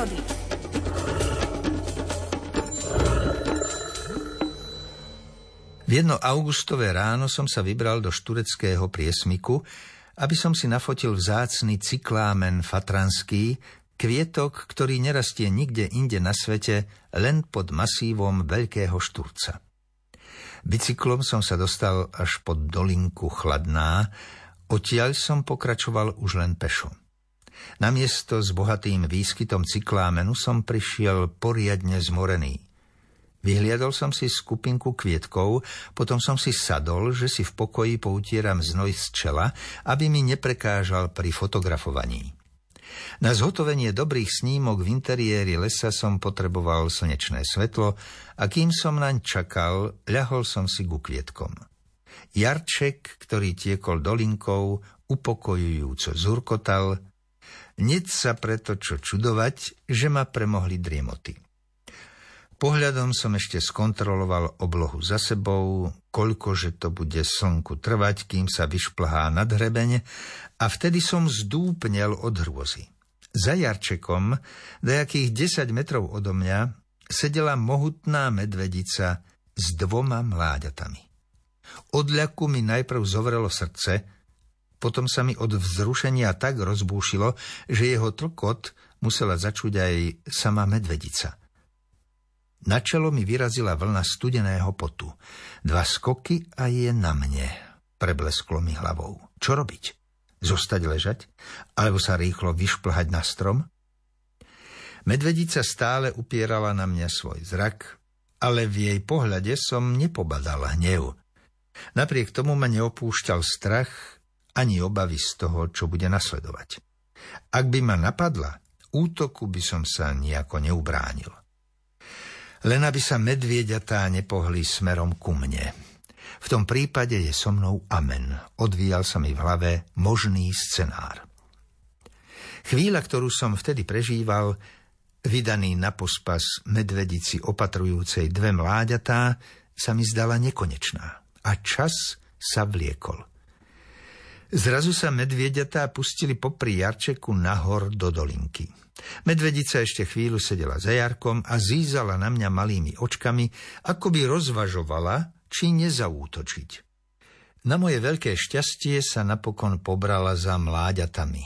prírody. V jedno augustové ráno som sa vybral do štureckého priesmiku, aby som si nafotil vzácny cyklámen fatranský, kvietok, ktorý nerastie nikde inde na svete, len pod masívom veľkého šturca. Bicyklom som sa dostal až pod dolinku Chladná, odtiaľ som pokračoval už len pešo. Na miesto s bohatým výskytom cyklámenu som prišiel poriadne zmorený. Vyhliadol som si skupinku kvietkov, potom som si sadol, že si v pokoji poutieram znoj z čela, aby mi neprekážal pri fotografovaní. Na zhotovenie dobrých snímok v interiéri lesa som potreboval slnečné svetlo a kým som naň čakal, ľahol som si ku kvietkom. Jarček, ktorý tiekol dolinkou, upokojujúco zurkotal, Nic sa preto čo čudovať, že ma premohli driemoty. Pohľadom som ešte skontroloval oblohu za sebou, koľkože to bude slnku trvať, kým sa vyšplhá nad hrebeň a vtedy som zdúpnel od hrôzy. Za Jarčekom, dajakých 10 metrov odo mňa, sedela mohutná medvedica s dvoma mláďatami. Od ľaku mi najprv zovrelo srdce, potom sa mi od vzrušenia tak rozbúšilo, že jeho tlkot musela začuť aj sama medvedica. Na čelo mi vyrazila vlna studeného potu. Dva skoky a je na mne, preblesklo mi hlavou. Čo robiť? Zostať ležať? Alebo sa rýchlo vyšplhať na strom? Medvedica stále upierala na mňa svoj zrak, ale v jej pohľade som nepobadal hnev. Napriek tomu ma neopúšťal strach ani obavy z toho, čo bude nasledovať. Ak by ma napadla, útoku by som sa nejako neubránil. Len aby sa medvieďatá nepohli smerom ku mne. V tom prípade je so mnou amen. Odvíjal sa mi v hlave možný scenár. Chvíľa, ktorú som vtedy prežíval, vydaný na pospas medvedici opatrujúcej dve mláďatá, sa mi zdala nekonečná. A čas sa vliekol. Zrazu sa medvieďatá pustili popri Jarčeku nahor do dolinky. Medvedica ešte chvíľu sedela za Jarkom a zízala na mňa malými očkami, ako by rozvažovala, či nezaútočiť. Na moje veľké šťastie sa napokon pobrala za mláďatami.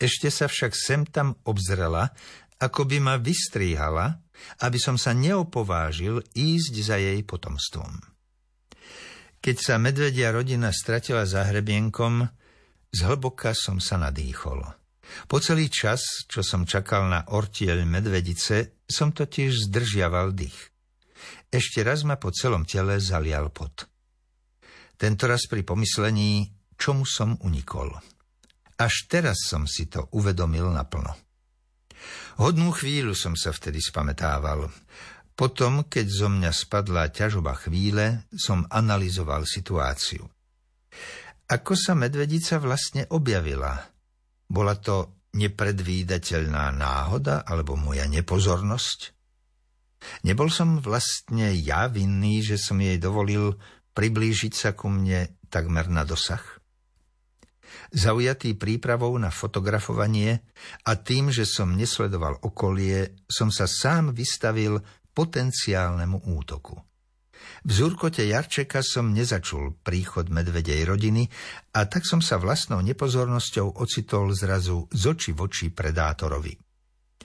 Ešte sa však sem tam obzrela, ako by ma vystríhala, aby som sa neopovážil ísť za jej potomstvom. Keď sa medvedia rodina stratila za hrebienkom, zhlboka som sa nadýchol. Po celý čas, čo som čakal na ortieľ medvedice, som totiž zdržiaval dých. Ešte raz ma po celom tele zalial pot. Tentoraz pri pomyslení, čomu som unikol. Až teraz som si to uvedomil naplno. Hodnú chvíľu som sa vtedy spametával. Potom, keď zo mňa spadla ťažoba chvíle, som analyzoval situáciu. Ako sa medvedica vlastne objavila? Bola to nepredvídateľná náhoda alebo moja nepozornosť? Nebol som vlastne ja vinný, že som jej dovolil priblížiť sa ku mne takmer na dosah? Zaujatý prípravou na fotografovanie a tým, že som nesledoval okolie, som sa sám vystavil potenciálnemu útoku. V zúrkote Jarčeka som nezačul príchod medvedej rodiny a tak som sa vlastnou nepozornosťou ocitol zrazu z oči v oči predátorovi.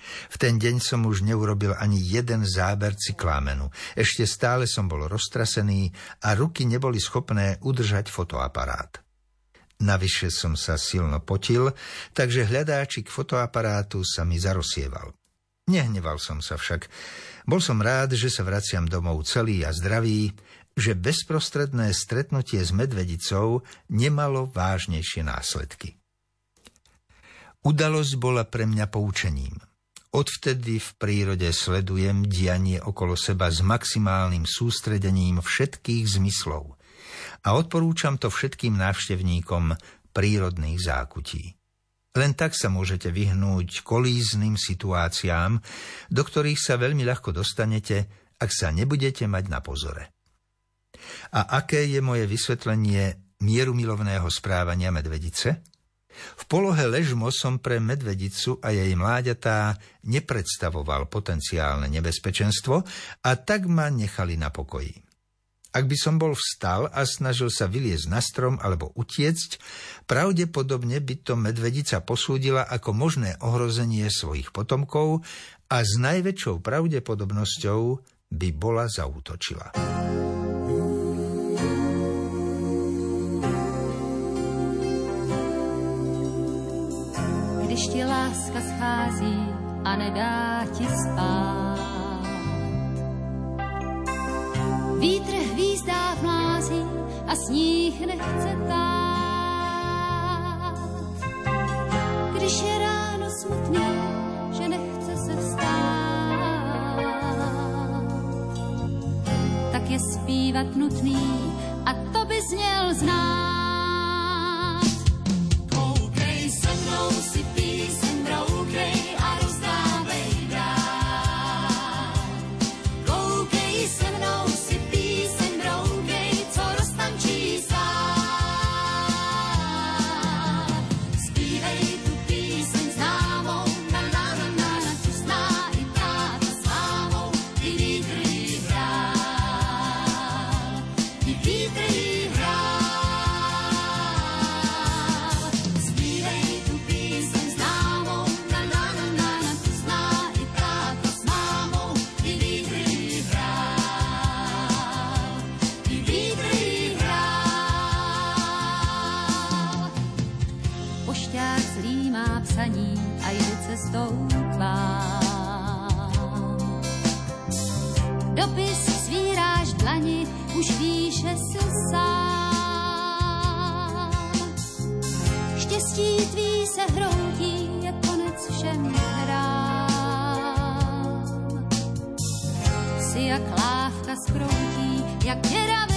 V ten deň som už neurobil ani jeden záber cyklámenu. Ešte stále som bol roztrasený a ruky neboli schopné udržať fotoaparát. Navyše som sa silno potil, takže hľadáčik fotoaparátu sa mi zarosieval. Nehneval som sa však. Bol som rád, že sa vraciam domov celý a zdravý, že bezprostredné stretnutie s medvedicou nemalo vážnejšie následky. Udalosť bola pre mňa poučením. Odvtedy v prírode sledujem dianie okolo seba s maximálnym sústredením všetkých zmyslov a odporúčam to všetkým návštevníkom prírodných zákutí. Len tak sa môžete vyhnúť kolízným situáciám, do ktorých sa veľmi ľahko dostanete, ak sa nebudete mať na pozore. A aké je moje vysvetlenie mierumilovného správania medvedice? V polohe ležmo som pre medvedicu a jej mláďatá nepredstavoval potenciálne nebezpečenstvo a tak ma nechali na pokoji. Ak by som bol vstal a snažil sa vyliezť na strom alebo utiecť, pravdepodobne by to medvedica posúdila ako možné ohrozenie svojich potomkov a s najväčšou pravdepodobnosťou by bola zautočila. Když ti láska schází a nedá ti spát, Vítr a sníh nechce tát. Když je ráno smutný, že nechce se vstát, tak je zpívat nutný a to by zněl znát. Cestou k vám. Dopis svíráš dlani, už víš, že si sám. Štěstí tvý se hroutí, je konec všem hrám. Si jak lávka skroutí, jak děravý